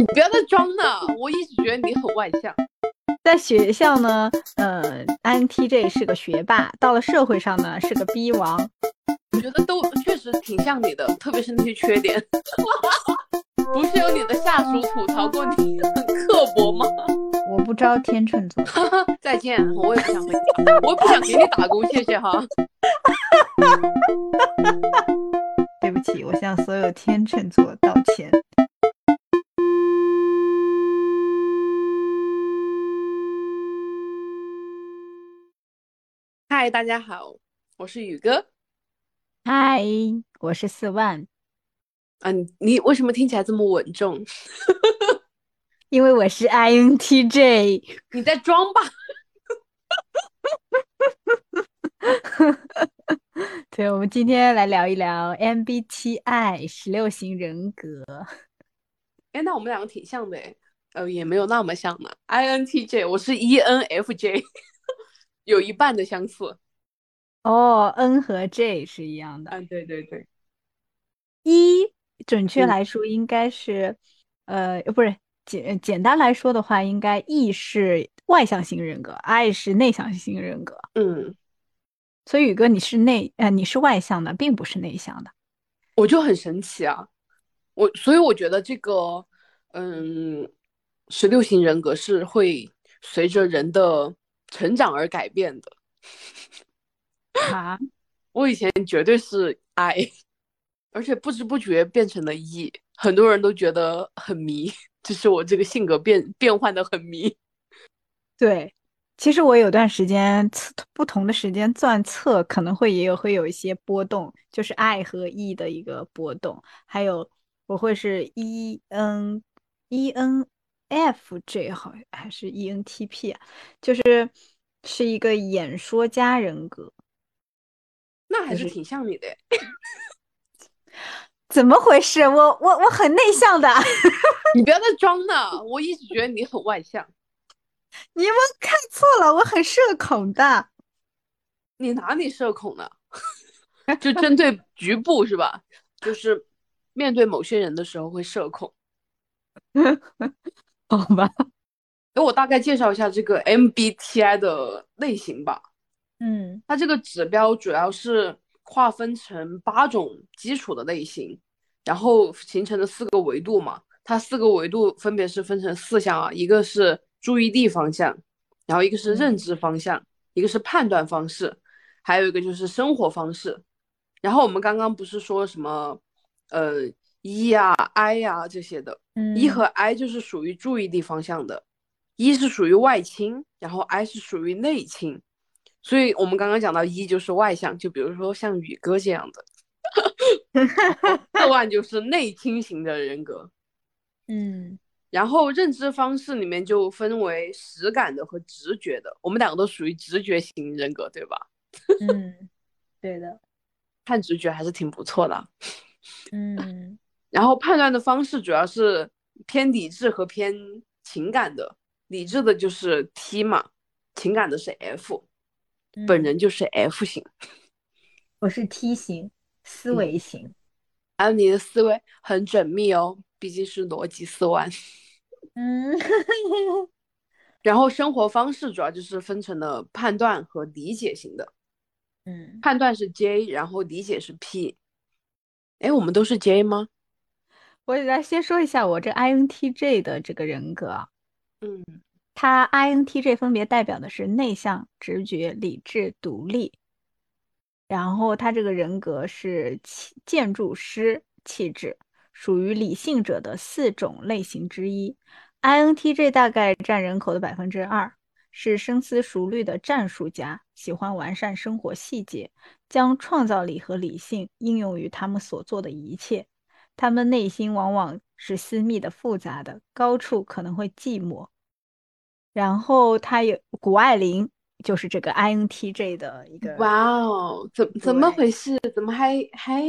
你不要再装了，我一直觉得你很外向。在学校呢，呃，INTJ 是个学霸，到了社会上呢是个逼王。我觉得都确实挺像你的，特别是那些缺点。不是有你的下属吐槽过你很刻薄吗？我不招天秤座。再见，我也不想回，我也不想给你打工，谢谢哈。对不起，我向所有天秤座道歉。嗨，大家好，我是宇哥。嗨，我是四万。啊，你你为什么听起来这么稳重？因为我是 INTJ。你在装吧？对，我们今天来聊一聊 MBTI 十六型人格。哎，那我们两个挺像的哎，呃，也没有那么像呢。INTJ，我是 ENFJ。有一半的相似，哦，N 和 J 是一样的。嗯，对对对。一准确来说应该是，呃，不是简简单来说的话，应该 E 是外向型人格，I 是内向型人格。嗯，所以宇哥你是内呃你是外向的，并不是内向的。我就很神奇啊，我所以我觉得这个嗯，十六型人格是会随着人的。成长而改变的啊！我以前绝对是 I，而且不知不觉变成了 E，很多人都觉得很迷，就是我这个性格变变换的很迷。对，其实我有段时间测不同的时间段测，可能会也有会有一些波动，就是 I 和 E 的一个波动，还有我会是 E N E N。F J 好还是 E N T P 啊？就是是一个演说家人格，那还是挺像你的。怎么回事？我我我很内向的。你不要再装了，我一直觉得你很外向。你们看错了，我很社恐的。你哪里社恐了？就针对局部是吧？就是面对某些人的时候会社恐。好吧，给我大概介绍一下这个 MBTI 的类型吧。嗯，它这个指标主要是划分成八种基础的类型，然后形成的四个维度嘛。它四个维度分别是分成四项啊，一个是注意力方向，然后一个是认知方向，一个是判断方式，还有一个就是生活方式。然后我们刚刚不是说什么，呃。E 呀，I 呀这些的，E 和 I 就是属于注意力方向的，E 是属于外倾，然后 I 是属于内倾，所以我们刚刚讲到 E 就是外向，就比如说像宇哥这样的，四万就是内倾型的人格，嗯，然后认知方式里面就分为实感的和直觉的，我们两个都属于直觉型人格，对吧？嗯，对的，看直觉还是挺不错的，嗯。然后判断的方式主要是偏理智和偏情感的，理智的就是 T 嘛，情感的是 F，本人就是 F 型，我是 T 型，思维型，还有你的思维很缜密哦，毕竟是逻辑思维，嗯，然后生活方式主要就是分成了判断和理解型的，嗯，判断是 J，然后理解是 P，哎，我们都是 J 吗？我来先说一下我这 INTJ 的这个人格，嗯，它 INTJ 分别代表的是内向、直觉、理智、独立，然后他这个人格是气建筑师气质，属于理性者的四种类型之一。INTJ 大概占人口的百分之二，是深思熟虑的战术家，喜欢完善生活细节，将创造力和理性应用于他们所做的一切。他们内心往往是私密的、复杂的，高处可能会寂寞。然后他有谷爱凌，就是这个 INTJ 的一个。哇哦，怎怎么回事？怎么还还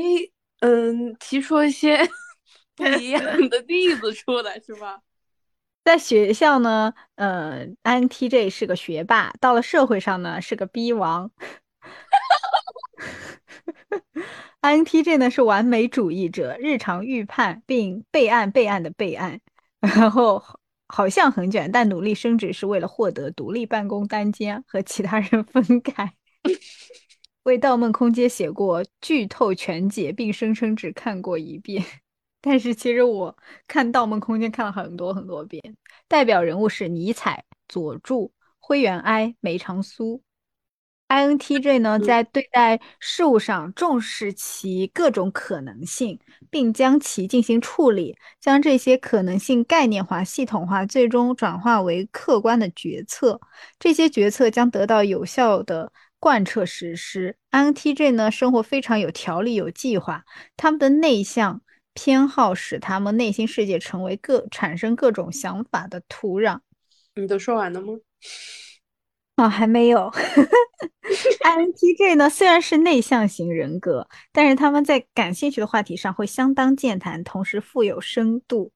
嗯提出一些 不一样的例子出来是吧？在学校呢，呃，INTJ 是个学霸，到了社会上呢是个逼王。INTJ 呢是完美主义者，日常预判并备案备案的备案，然后好像很卷，但努力升职是为了获得独立办公单间和其他人分开。为《盗梦空间》写过剧透全解，并声称只看过一遍。但是其实我看《盗梦空间》看了很多很多遍。代表人物是尼采、佐助、灰原哀、梅长苏。INTJ 呢，在对待事物上重视其各种可能性，并将其进行处理，将这些可能性概念化、系统化，最终转化为客观的决策。这些决策将得到有效的贯彻实施。INTJ 呢，生活非常有条理、有计划。他们的内向偏好使他们内心世界成为各产生各种想法的土壤。你都说完了吗？啊，还没有。INTJ 呢，虽然是内向型人格，但是他们在感兴趣的话题上会相当健谈，同时富有深度，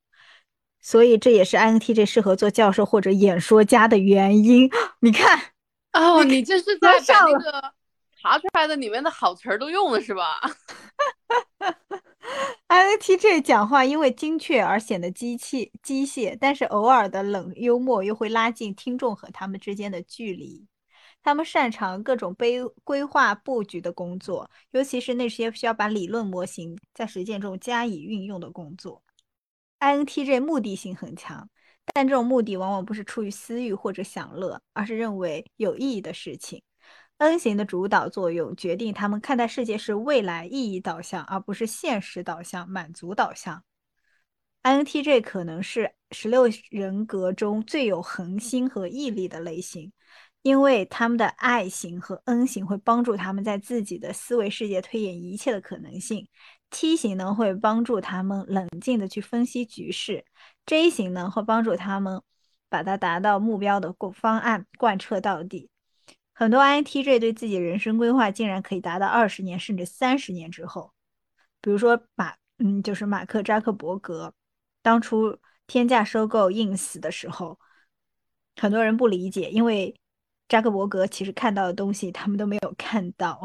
所以这也是 INTJ 适合做教授或者演说家的原因。你看，哦，你这是在把那个查出来的里面的好词儿都用了是吧 ？INTJ 讲话因为精确而显得机器机械，但是偶尔的冷幽默又会拉近听众和他们之间的距离。他们擅长各种规规划布局的工作，尤其是那些需要把理论模型在实践中加以运用的工作。INTJ 目的性很强，但这种目的往往不是出于私欲或者享乐，而是认为有意义的事情。N 型的主导作用决定他们看待世界是未来意义导向，而不是现实导向、满足导向。INTJ 可能是十六人格中最有恒心和毅力的类型，因为他们的 I 型和 N 型会帮助他们在自己的思维世界推演一切的可能性。T 型呢会帮助他们冷静的去分析局势，J 型呢会帮助他们把它达到目标的方案贯彻到底。很多 INTJ 对自己人生规划竟然可以达到二十年甚至三十年之后，比如说马，嗯，就是马克扎克伯格，当初天价收购 Ins 的时候，很多人不理解，因为扎克伯格其实看到的东西他们都没有看到。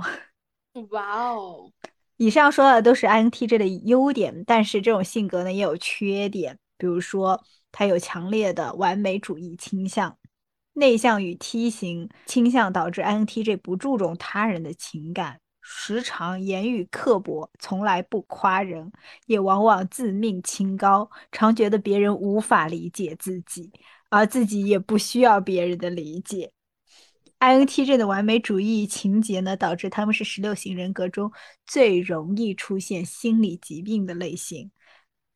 哇哦！以上说的都是 INTJ 的优点，但是这种性格呢也有缺点，比如说他有强烈的完美主义倾向。内向与梯形倾向导致 INTJ 不注重他人的情感，时常言语刻薄，从来不夸人，也往往自命清高，常觉得别人无法理解自己，而自己也不需要别人的理解。INTJ 的完美主义情节呢，导致他们是十六型人格中最容易出现心理疾病的类型。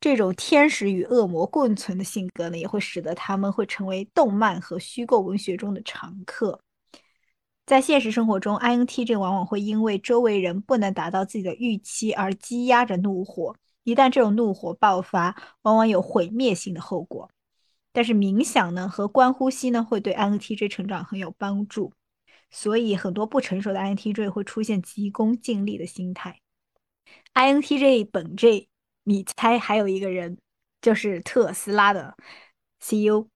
这种天使与恶魔共存的性格呢，也会使得他们会成为动漫和虚构文学中的常客。在现实生活中，INTJ 往往会因为周围人不能达到自己的预期而积压着怒火，一旦这种怒火爆发，往往有毁灭性的后果。但是冥想呢和观呼吸呢，会对 INTJ 成长很有帮助，所以很多不成熟的 INTJ 会出现急功近利的心态。INTJ 本 J。你猜还有一个人，就是特斯拉的 CEO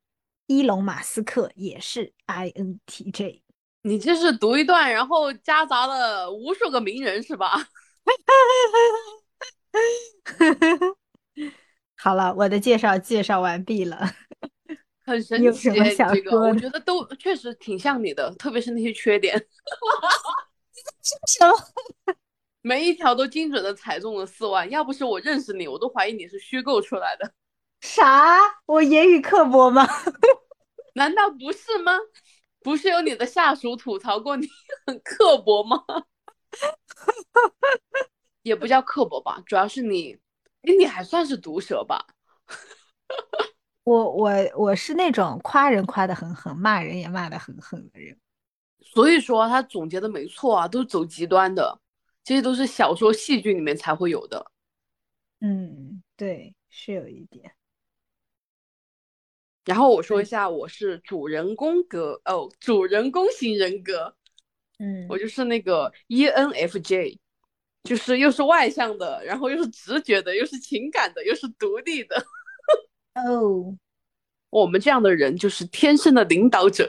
伊隆马斯克，也是 INTJ。你这是读一段，然后夹杂了无数个名人，是吧？好了，我的介绍介绍完毕了。很神奇，这个我觉得都确实挺像你的，特别是那些缺点。什么？每一条都精准的踩中了四万，要不是我认识你，我都怀疑你是虚构出来的。啥？我言语刻薄吗？难道不是吗？不是有你的下属吐槽过你很刻薄吗？也不叫刻薄吧，主要是你，哎，你还算是毒舌吧？我我我是那种夸人夸的很狠，骂人也骂的很狠的人。所以说他总结的没错啊，都是走极端的。这些都是小说、戏剧里面才会有的。嗯，对，是有一点。然后我说一下，我是主人公格哦，主人公型人格。嗯，我就是那个 ENFJ，就是又是外向的，然后又是直觉的，又是情感的，又是独立的。哦，我们这样的人就是天生的领导者，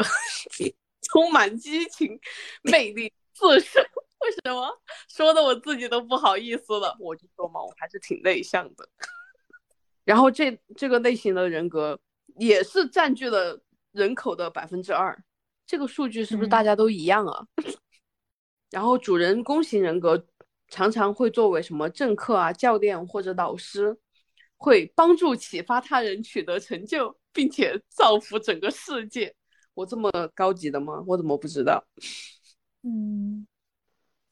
充满激情、魅力自身。为什么说的我自己都不好意思了？我就说嘛，我还是挺内向的。然后这这个类型的人格也是占据了人口的百分之二，这个数据是不是大家都一样啊？然后主人公型人格常常会作为什么政客啊、教练或者导师，会帮助启发他人取得成就，并且造福整个世界。我这么高级的吗？我怎么不知道？嗯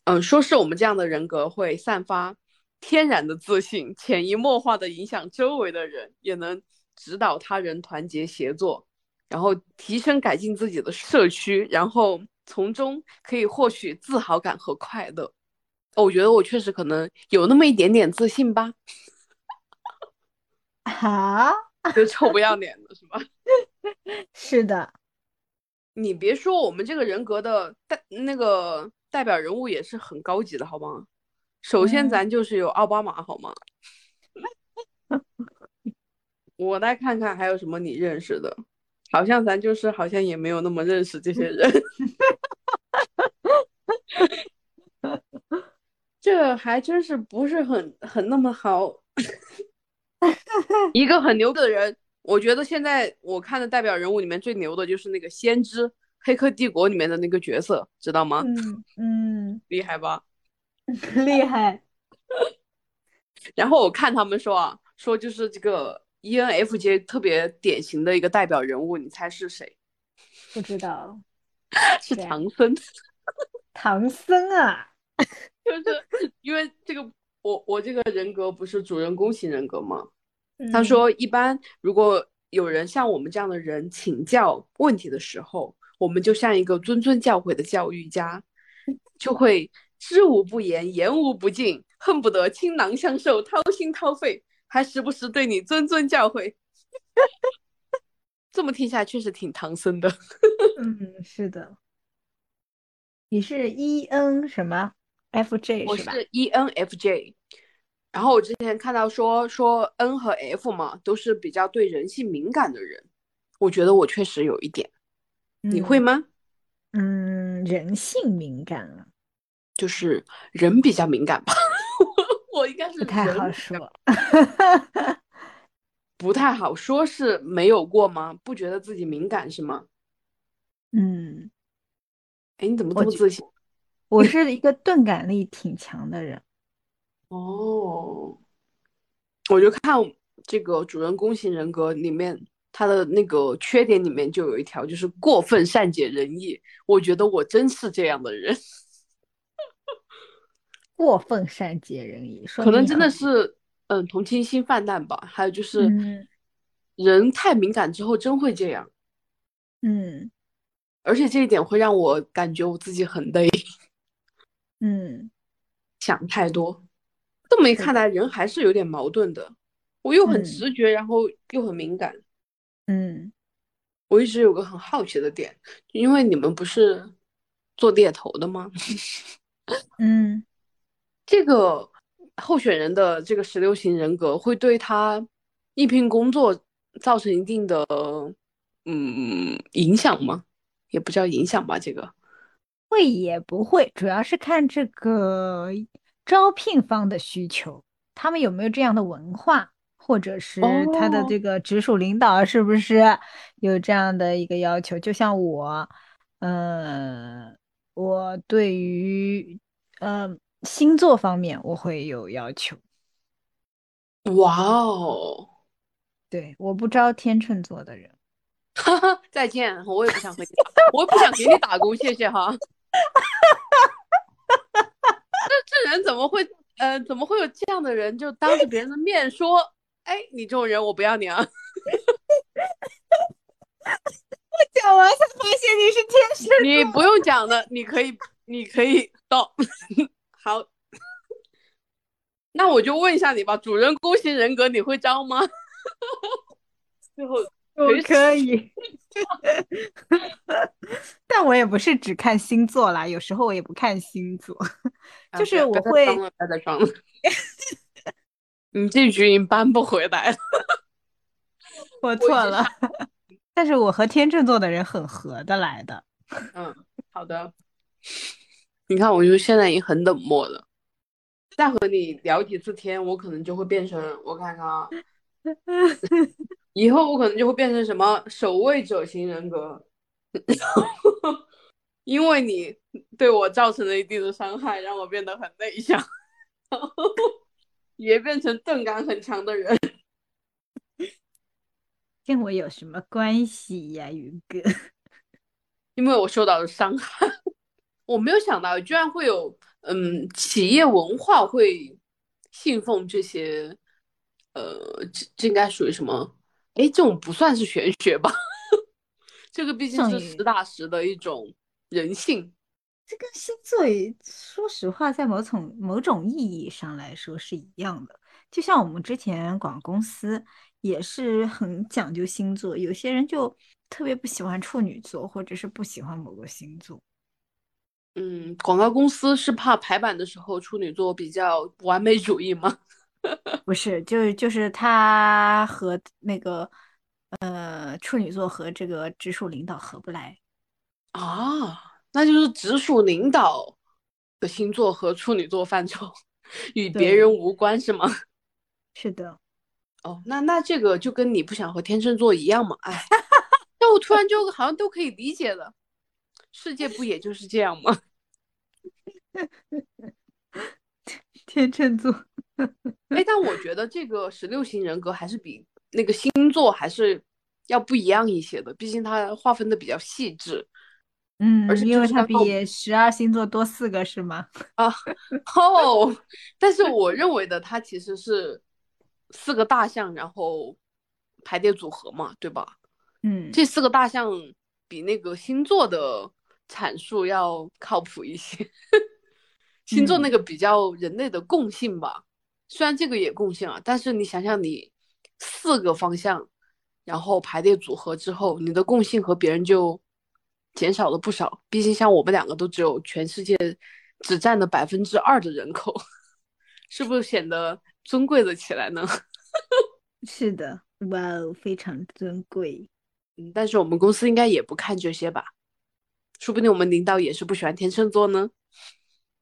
嗯，说是我们这样的人格会散发天然的自信，潜移默化的影响周围的人，也能指导他人团结协作，然后提升改进自己的社区，然后从中可以获取自豪感和快乐。我觉得我确实可能有那么一点点自信吧，啊，就臭不要脸的是吧？是的，你别说，我们这个人格的但那个代表人物也是很高级的，好吗？首先，嗯咱就是有奥巴马，好吗？我再看看还有什么你认识的，好像咱就是好像也没有那么认识这些人。这还真是不是很很那么好。一个很牛的人，我觉得现在我看的代表人物里面最牛的就是那个先知《黑客帝国》里面的那个角色，知道吗？嗯嗯，厉害吧？厉害，然后我看他们说啊，说就是这个 E ENFJ 特别典型的一个代表人物，你猜是谁？不知道，是唐僧。唐僧啊，就是因为这个，我我这个人格不是主人公型人格吗？他嗯说，一般如果有人向我们这样的人请教问题的时候，我们就像一个谆谆教诲的教育家，就会知无不言，言无不尽，恨不得倾囊相授，掏心掏肺，还时不时对你谆谆教诲。这么听下来，确实挺唐僧的。嗯，是的，你是 E N 什么 F J 我是吧？是 E ENFJ，然后我之前看到说说 N 和 F 嘛，都是比较对人性敏感的人，我觉得我确实有一点，你会嗯吗？嗯，人性敏感啊，就是人比较敏感吧，我应该是不太好说。不太好说，是没有过吗？不觉得自己敏感是吗？嗯，哎，你怎么这么自信？我是一个钝感力挺强的人。哦，我就看这个主人公型人格里面，他的那个缺点里面就有一条，就是过分善解人意。我觉得我真是这样的人，过分善解人意，可能真的是嗯同情心泛滥吧。还有就是嗯人太敏感之后真会这样，嗯而且这一点会让我感觉我自己很累，嗯想太多。这么一看来，人还是有点矛盾的。我又很嗯直觉，然后又很敏感。嗯我一直有个很好奇的点，因为你们不是做猎头的吗？嗯这个候选人的这个十六型人格会对他应聘工作造成一定的嗯影响吗？也不叫影响吧，这个会也不会，主要是看这个招聘方的需求，他们有没有这样的文化，或者是他的哦这个直属领导是不是有这样的一个要求？就像我，嗯、我对于呃星座方面我会有要求，哇哦，对，我不招天秤座的人。哈哈，再见，我也不想和你打，我也不想给你打工，谢谢哈。这这人怎么会呃怎么会有这样的人，就当着别人的面说，哎，你这种人我不要你啊。我讲完才发现你是天使你不用讲的，你可以，你可以到。好，那我就问一下你吧，主人公型人格你会招吗？最后我可以，但我也不是只看星座啦，有时候我也不看星座，啊就是我会你这局已经扳不回来了。我错了。但是我和天秤座的人很合得来的。嗯，好的。你看，我就现在已经很冷漠了。再和你聊几次天，我可能就会变成，我看看啊，以后我可能就会变成什么守卫者型人格，因为你对我造成了一定的伤害，让我变得很内向，也变成钝感很强的人。跟我有什么关系呀，云哥？因为我受到了伤害，我没有想到居然会有，嗯，企业文化会信奉这些，呃，这这应该属于什么？哎，这种不算是玄学吧？这个毕竟是实打实的一种人性。这跟星座，说实话，在某种某种意义上来说是一样的。就像我们之前广告公司也是很讲究星座，有些人就特别不喜欢处女座，或者是不喜欢某个星座。嗯，广告公司是怕排版的时候处女座比较完美主义吗？不是，就是就是他和那个呃处女座和这个直属领导合不来啊，那就是直属领导的星座和处女座范畴与别人无关是吗？是的，哦，那那这个就跟你不想和天秤座一样嘛？哎，那我突然就好像都可以理解了，世界不也就是这样吗？天秤座，哎，但我觉得这个十六型人格还是比那个星座还是要不一样一些的，毕竟它划分的比较细致。嗯，而且因为它比十二星座多四个是吗？啊，哦，但是我认为的它其实是。四个大象，然后排列组合嘛，对吧？嗯，这四个大象比那个星座的阐述要靠谱一些。星座那个比较人类的共性吧，虽然这个也共性啊，但是你想想，你四个方向，然后排列组合之后，你的共性和别人就减少了不少。毕竟像我们两个都只有全世界只占了百分之二的人口，是不是显得？尊贵了起来呢，是的，哇哦，非常尊贵。嗯，但是我们公司应该也不看这些吧？说不定我们领导也是不喜欢天秤座呢。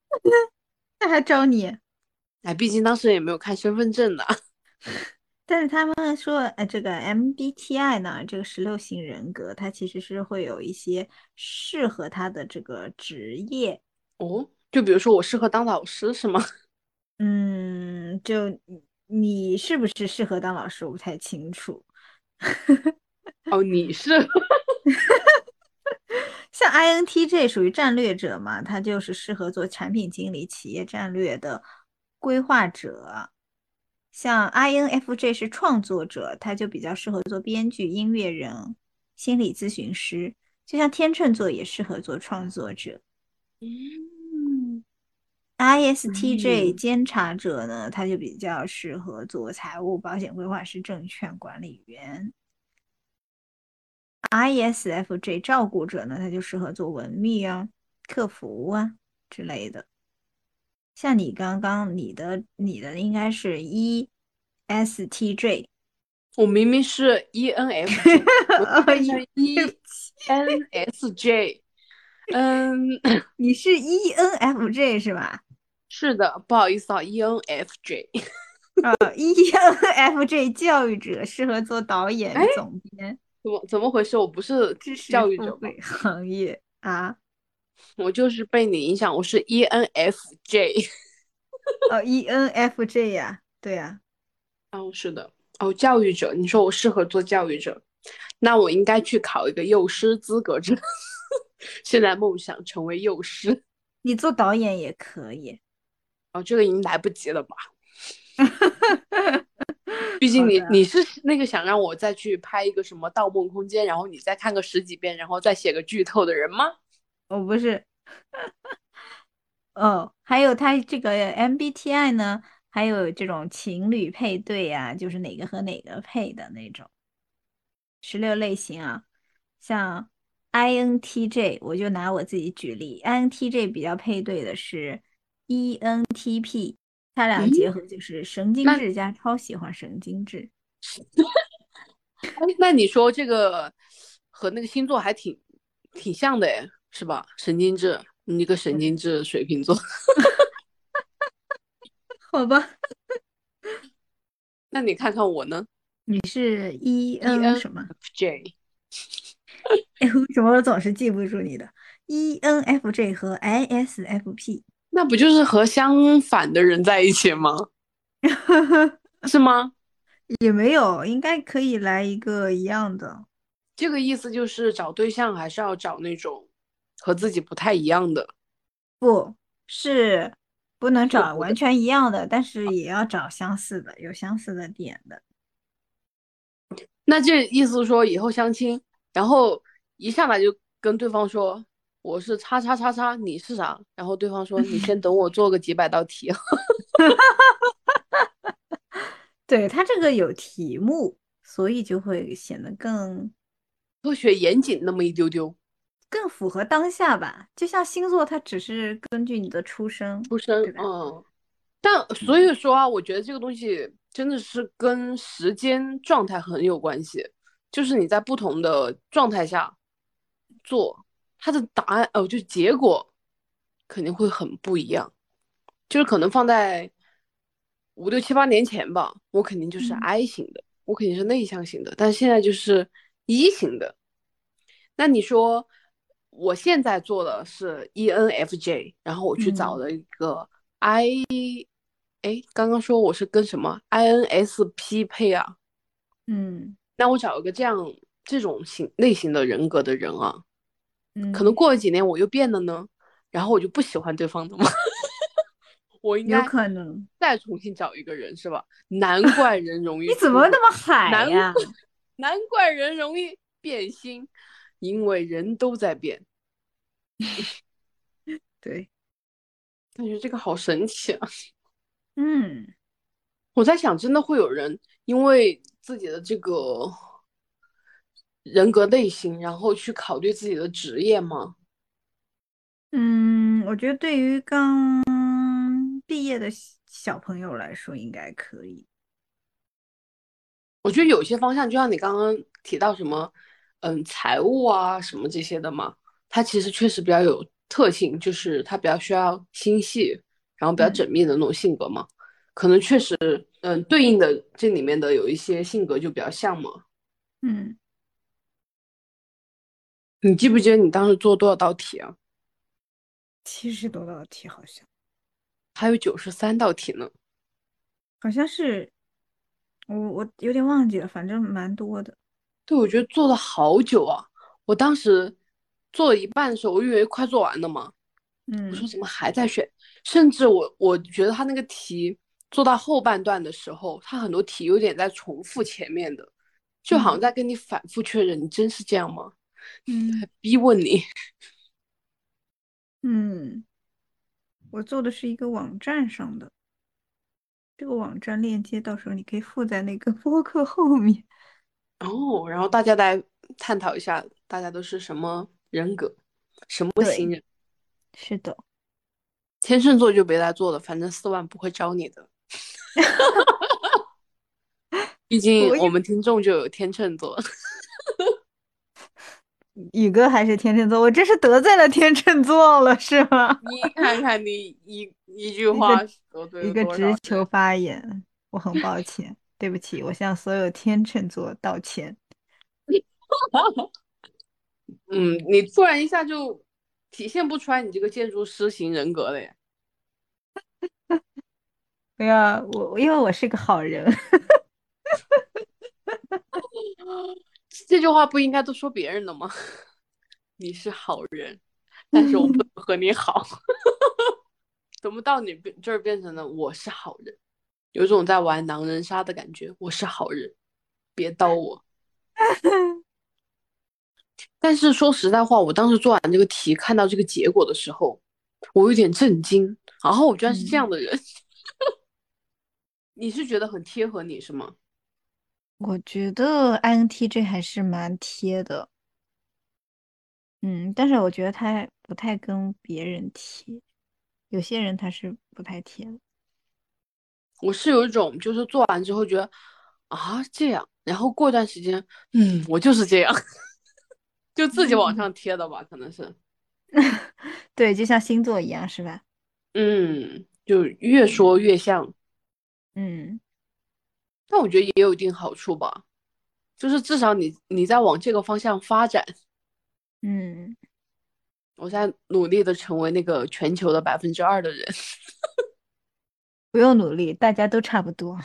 那还招你？哎，毕竟当时也没有看身份证呢。但是他们说，呃，这个 MBTI 呢，这个十六型人格，它其实是会有一些适合他的这个职业哦。就比如说，我适合当老师，是吗？嗯，就你你是不是适合当老师？我不太清楚。哦，你是，像 INTJ 属于战略者嘛，他就是适合做产品经理、企业战略的规划者。像 INFJ 是创作者，他就比较适合做编剧、音乐人、心理咨询师。就像天秤座也适合做创作者。嗯。ISTJ 监察者呢，他就比较适合做财务、保险规划师、证券管理员。ISFJ 照顾者呢，他就适合做文秘啊、客服啊之类的。像你刚刚你的你的应该是 ESTJ，我明明是 ENFJ，一 ENSJ，嗯，你是 ENFJ 是吧？是的，不好意思啊，ENFJ，啊，ENFJ 教育者适合做导演、总编，怎么怎么回事？我不是教育者行业啊，我就是被你影响，我是 ENFJ，哦，ENFJ 呀，对呀，哦，是的，哦，教育者，你说我适合做教育者，那我应该去考一个幼师资格证，现在梦想成为幼师，你做导演也可以。哦，这个已经来不及了吧？毕竟你你是那个想让我再去拍一个什么《盗梦空间》，然后你再看个十几遍，然后再写个剧透的人吗？我不是。哦，还有他这个 MBTI 呢，还有这种情侣配对啊，就是哪个和哪个配的那种。十六类型啊，像 INTJ，我就拿我自己举例，INTJ 比较配对的是。ENTP，他俩结合就是神经质加超喜欢神经质。哎，那你说这个和那个星座还挺挺像的哎，是吧？神经质，你一个神经质水瓶座。好吧。那你看看我呢？你是 E N 什么 ENFJ，哎，为什么我总是记不住你的？E N F J 和 I S F P，那不就是和相反的人在一起吗？是吗？也没有，应该可以来一个一样的。这个意思就是找对象还是要找那种和自己不太一样的。不是不能找完全一样的，但是也要找相似的，有相似的点的。那这意思说以后相亲，然后一上来就跟对方说我是叉叉叉叉，你是啥？然后对方说你先等我做个几百道题。对，他这个有题目，所以就会显得更科学严谨那么一丢丢。更符合当下吧。就像星座，它只是根据你的出生，出生嗯，但所以说啊，我觉得这个东西真的是跟时间状态很有关系，就是你在不同的状态下做，它的答案哦，就结果肯定会很不一样。就是可能放在五六七八年前吧，我肯定就是 I 型的，我肯定是内向型的，但是现在就是 E 型的。那你说我现在做的是 ENFJ，然后我去找嗯了一个 I，哎，刚刚说我是跟什么 INSP 配啊？嗯那我找一个这样这种型类型的人格的人啊，嗯，可能过了几年我又变了呢，然后我就不喜欢对方的吗？我应该有该可能。再重新找一个人是吧？难怪人容易你怎么那么海难呀？难怪人容易变心，因为人都在变。对，感觉这个好神奇啊！嗯，我在想，真的会有人因为自己的这个人格类型，然后去考虑自己的职业吗？嗯，我觉得对于刚毕业的小小朋友来说，应该可以。我觉得有些方向，就像你刚刚提到什么，嗯，财务啊什么这些的嘛，它其实确实比较有特性，就是它比较需要心细，然后比较嗯缜密的那种性格嘛。可能确实，嗯，对应的这里面的有一些性格就比较像嘛。嗯，你记不记得你当时做多少道题啊？七十多道题好像，还有九十三道题呢。好像是，我我有点忘记了，反正蛮多的。对，我觉得做了好久啊！我当时做了一半的时候，我以为快做完了嘛，嗯我说嗯怎么还在选？甚至我我觉得他那个题做到后半段的时候，他很多题有点在重复前面的，就好像嗯在跟你反复确认，你真是这样吗？嗯逼问你。嗯，我做的是一个网站上的，这个网站链接到时候你可以附在那个播客后面。哦，然后大家来探讨一下，大家都是什么人格，什么型，人。是的，天秤座就别来做了，反正四万不会招你的。毕竟我我们听众就有天秤座。宇哥还是天秤座，我这是得罪了天秤座了，是吗？你看看你一一句话个得罪一个？直球发言，我很抱歉，对不起，我向所有天秤座道歉。嗯，你突然一下就体现不出来你这个建筑师型人格了呀。不要我，因为我是个好人。这句话不应该都说别人的吗？你是好人，但是我不能和你好。怎么到你变这儿变成了我是好人？有种在玩狼人杀的感觉。我是好人，别刀我。但是说实在话，我当时做完这个题，看到这个结果的时候，我有点震惊。然后我居然是这样的人，你是觉得很贴合你是吗？我觉得 INTJ 还是蛮贴的，嗯，但是我觉得他不太跟别人贴，有些人他是不太贴的。我是有一种，就是做完之后觉得啊这样，然后过段时间，嗯，我就是这样，就自己往上贴的吧，可能是，对，就像星座一样，是吧？嗯，就越说越像。嗯，但我觉得也有一定好处吧，就是至少你你在往这个方向发展。嗯，我在努力的成为那个全球的百分之二的人。不用努力，大家都差不多。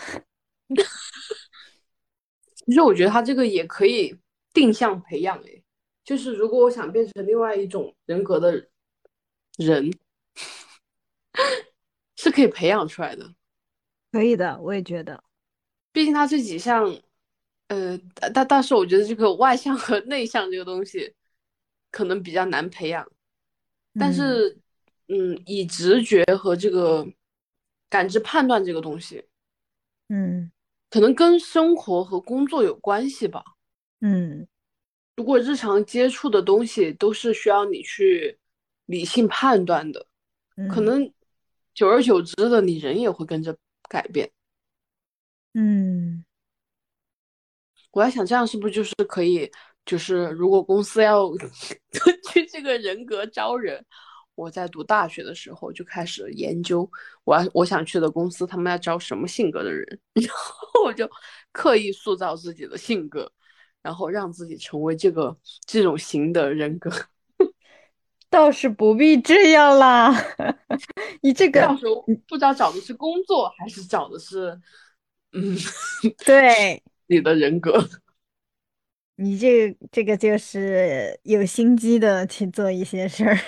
其实我觉得他这个也可以定向培养，诶，就是如果我想变成另外一种人格的人，是可以培养出来的。可以的，我也觉得。毕竟他这几项，呃，但但是我觉得这个外向和内向这个东西可能比较难培养。但是，嗯，以直觉和这个感知判断这个东西，嗯。可能跟生活和工作有关系吧。嗯，如果日常接触的东西都是需要你去理性判断的，可能久而久之的，你人也会跟着改变。嗯，我在想，这样是不是就是可以？就是如果公司要 根据这个人格招人。我在读大学的时候就开始研究我要我想去的公司，他们要招什么性格的人，然后我就刻意塑造自己的性格，然后让自己成为这个这种型的人格。倒是不必这样啦，你这个到时候不知道找的是工作还是找的是，嗯，对，你的人格。你这这个就是有心机的去做一些事儿。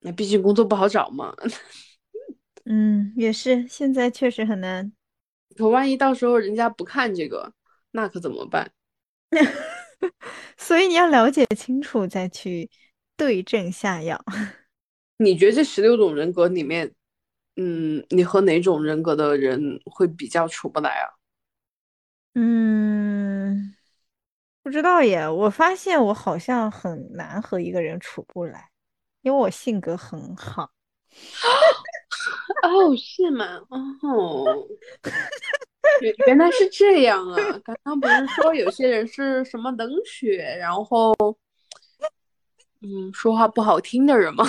那毕竟工作不好找嘛。嗯，也是，现在确实很难。可万一到时候人家不看这个，那可怎么办？所以你要了解清楚再去对症下药。你觉得这十六种人格里面，嗯，你和哪种人格的人会比较处不来啊？嗯，不知道耶。我发现我好像很难和一个人处不来。因为我性格很好，哦，是吗？哦，原原来是这样啊！刚刚不是说有些人是什么冷血，然后，嗯，说话不好听的人吗？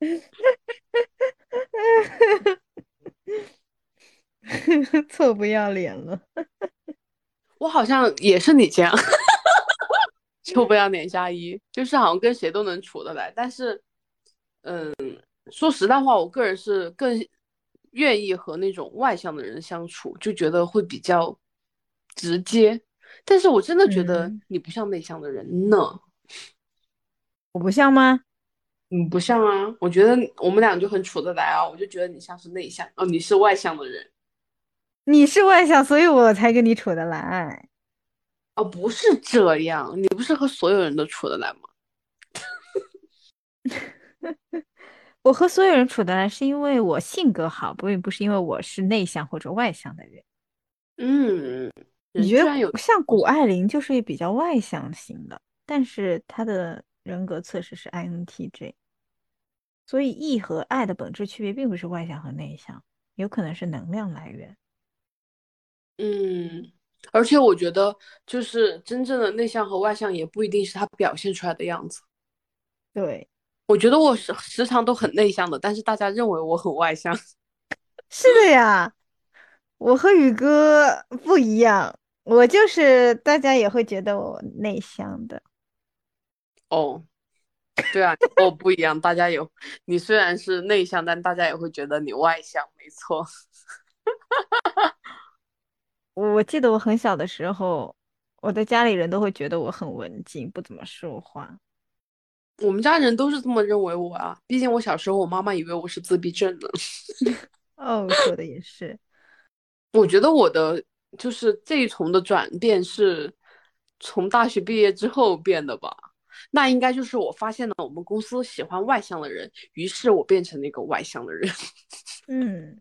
臭不要脸了！我好像也是你这样，臭不要脸加一，就是好像跟谁都能处得来，但是。嗯，说实在话，我个人是更愿意和那种外向的人相处，就觉得会比较直接。但是我真的觉得你不像内向的人呢。我不像吗？你不像啊，我觉得我们俩就很处得来啊。我就觉得你像是内向，哦，你是外向的人。你是外向，所以我才跟你处得来。哦，不是这样，你不是和所有人都处得来吗？我和所有人处得来，是因为我性格好，不并不是因为我是内向或者外向的人。嗯，你觉得像谷爱凌就是比较外向型的，但是她的人格测试是 INTJ，所以 E 和 I 的本质区别并不是外向和内向，有可能是能量来源。嗯，而且我觉得就是真正的内向和外向也不一定是他表现出来的样子。对。我觉得我时时常都很内向的，但是大家认为我很外向。是的呀，我和宇哥不一样，我就是大家也会觉得我内向的。哦，对啊，我不一样，大家有你虽然是内向，但大家也会觉得你外向，没错。我记得我很小的时候，我的家里人都会觉得我很文静，不怎么说话。我们家人都是这么认为我啊，毕竟我小时候我妈妈以为我是自闭症呢。哦，说的也是。我觉得我的就是这一重的转变是从大学毕业之后变的吧？那应该就是我发现了我们公司喜欢外向的人，于是我变成了一个外向的人。嗯，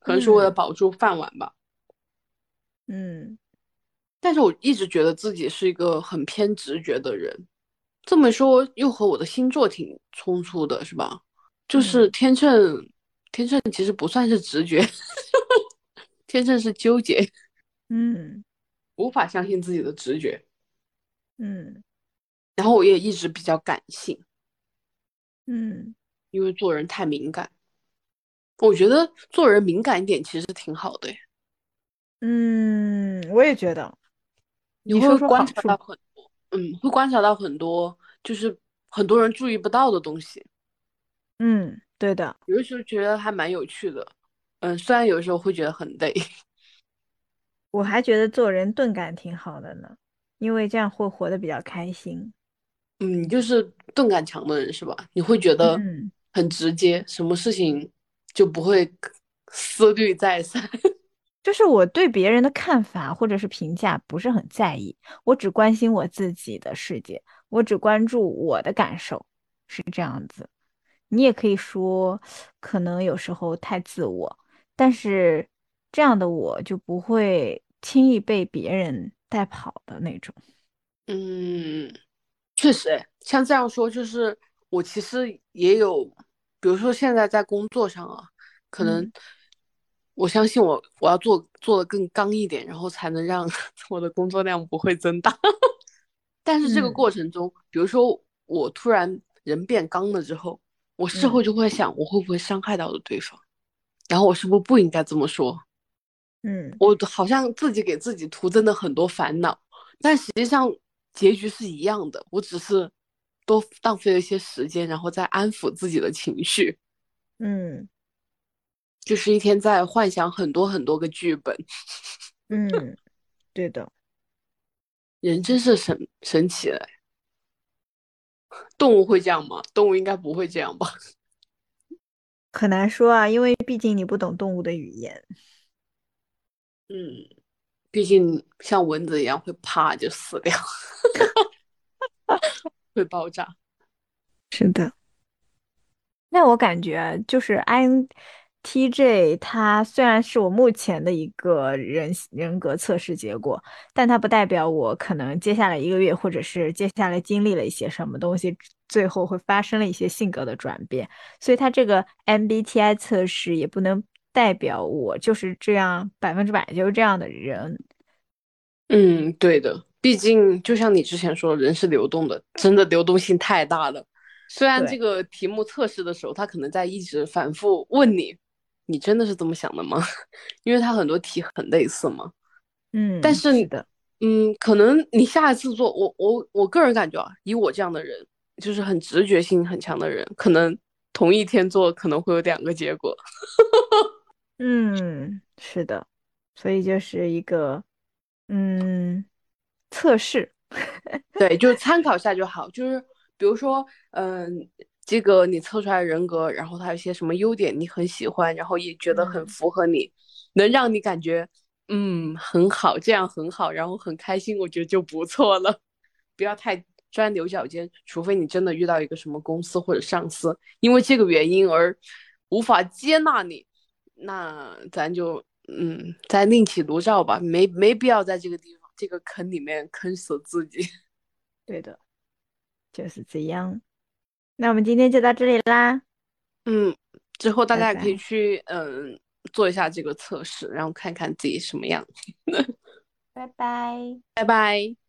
可能是为了保住饭碗吧。嗯，但是我一直觉得自己是一个很偏直觉的人。这么说又和我的星座挺冲突的，是吧？就是天秤，天秤其实不算是直觉，天秤是纠结，嗯，无法相信自己的直觉，嗯，然后我也一直比较感性，嗯，因为做人太敏感，我觉得做人敏感一点其实挺好的，嗯，我也觉得。你会。观察到很多，嗯，会观察到很多，就是很多人注意不到的东西。嗯，对的。有的时候觉得还蛮有趣的，嗯，虽然有时候会觉得很累。我还觉得做人钝感挺好的呢，因为这样会活得比较开心。嗯，你就是钝感强的人是吧？你会觉得嗯，很直接，什么事情就不会 思虑再三。就是我对别人的看法或者是评价不是很在意，我只关心我自己的世界，我只关注我的感受，是这样子。你也可以说，可能有时候太自我，但是这样的我就不会轻易被别人带跑的那种。嗯，确实，哎，像这样说，就是我其实也有，比如说现在在工作上啊，可能嗯我相信我我要做做的更刚一点，然后才能让 我的工作量不会增大。但是这个嗯过程中，比如说我突然人变刚了之后，我事后嗯就会想，我会不会伤害到了对方？然后我是不是不应该这么说？嗯我好像自己给自己徒增了很多烦恼，但实际上结局是一样的，我只是多浪费了一些时间，然后再安抚自己的情绪，嗯就是一天在幻想很多很多个剧本。嗯，对的。人真是神神奇了，动物会这样吗？动物应该不会这样吧？很难说啊，因为毕竟你不懂动物的语言。嗯，毕竟像蚊子一样会啪就死掉，会爆炸。是的。那我感觉就是 INTJ，它虽然是我目前的一个人人格测试结果，但它不代表我可能接下来一个月，或者是接下来经历了一些什么东西，最后会发生了一些性格的转变。所以它这个 MBTI 测试也不能代表我就是这样百分之百就是这样的人。嗯，对的，毕竟就像你之前说，人是流动的，真的流动性太大了。虽然这，个题目测试的时候，他可能在一直反复问你，你真的是这么想的吗？因为他很多题很类似嘛。嗯但嗯，是，你的，嗯，可能你下一次做，我我我个人感觉啊，以我这样的人，就是很直觉性很强的人，可能同一天做可能会有两个结果。嗯，是的，所以就是一个嗯测试。对，就参考一下就好。就是比如说，嗯，这个你测出来人格，然后他有些什么优点你很喜欢，然后也觉得很嗯符合你，能让你感觉嗯很好，这样很好，然后很开心，我觉得就不错了。不要太钻牛角尖，除非你真的遇到一个什么公司或者上司，因为这个原因而无法接纳你，那咱就嗯再另起炉灶吧，没没必要在这个地方这个坑里面坑死自己。对的，就是这样。那我们今天就到这里啦，嗯，之后大家也可以去嗯做一下这个测试，然后看看自己什么样。拜拜。拜拜。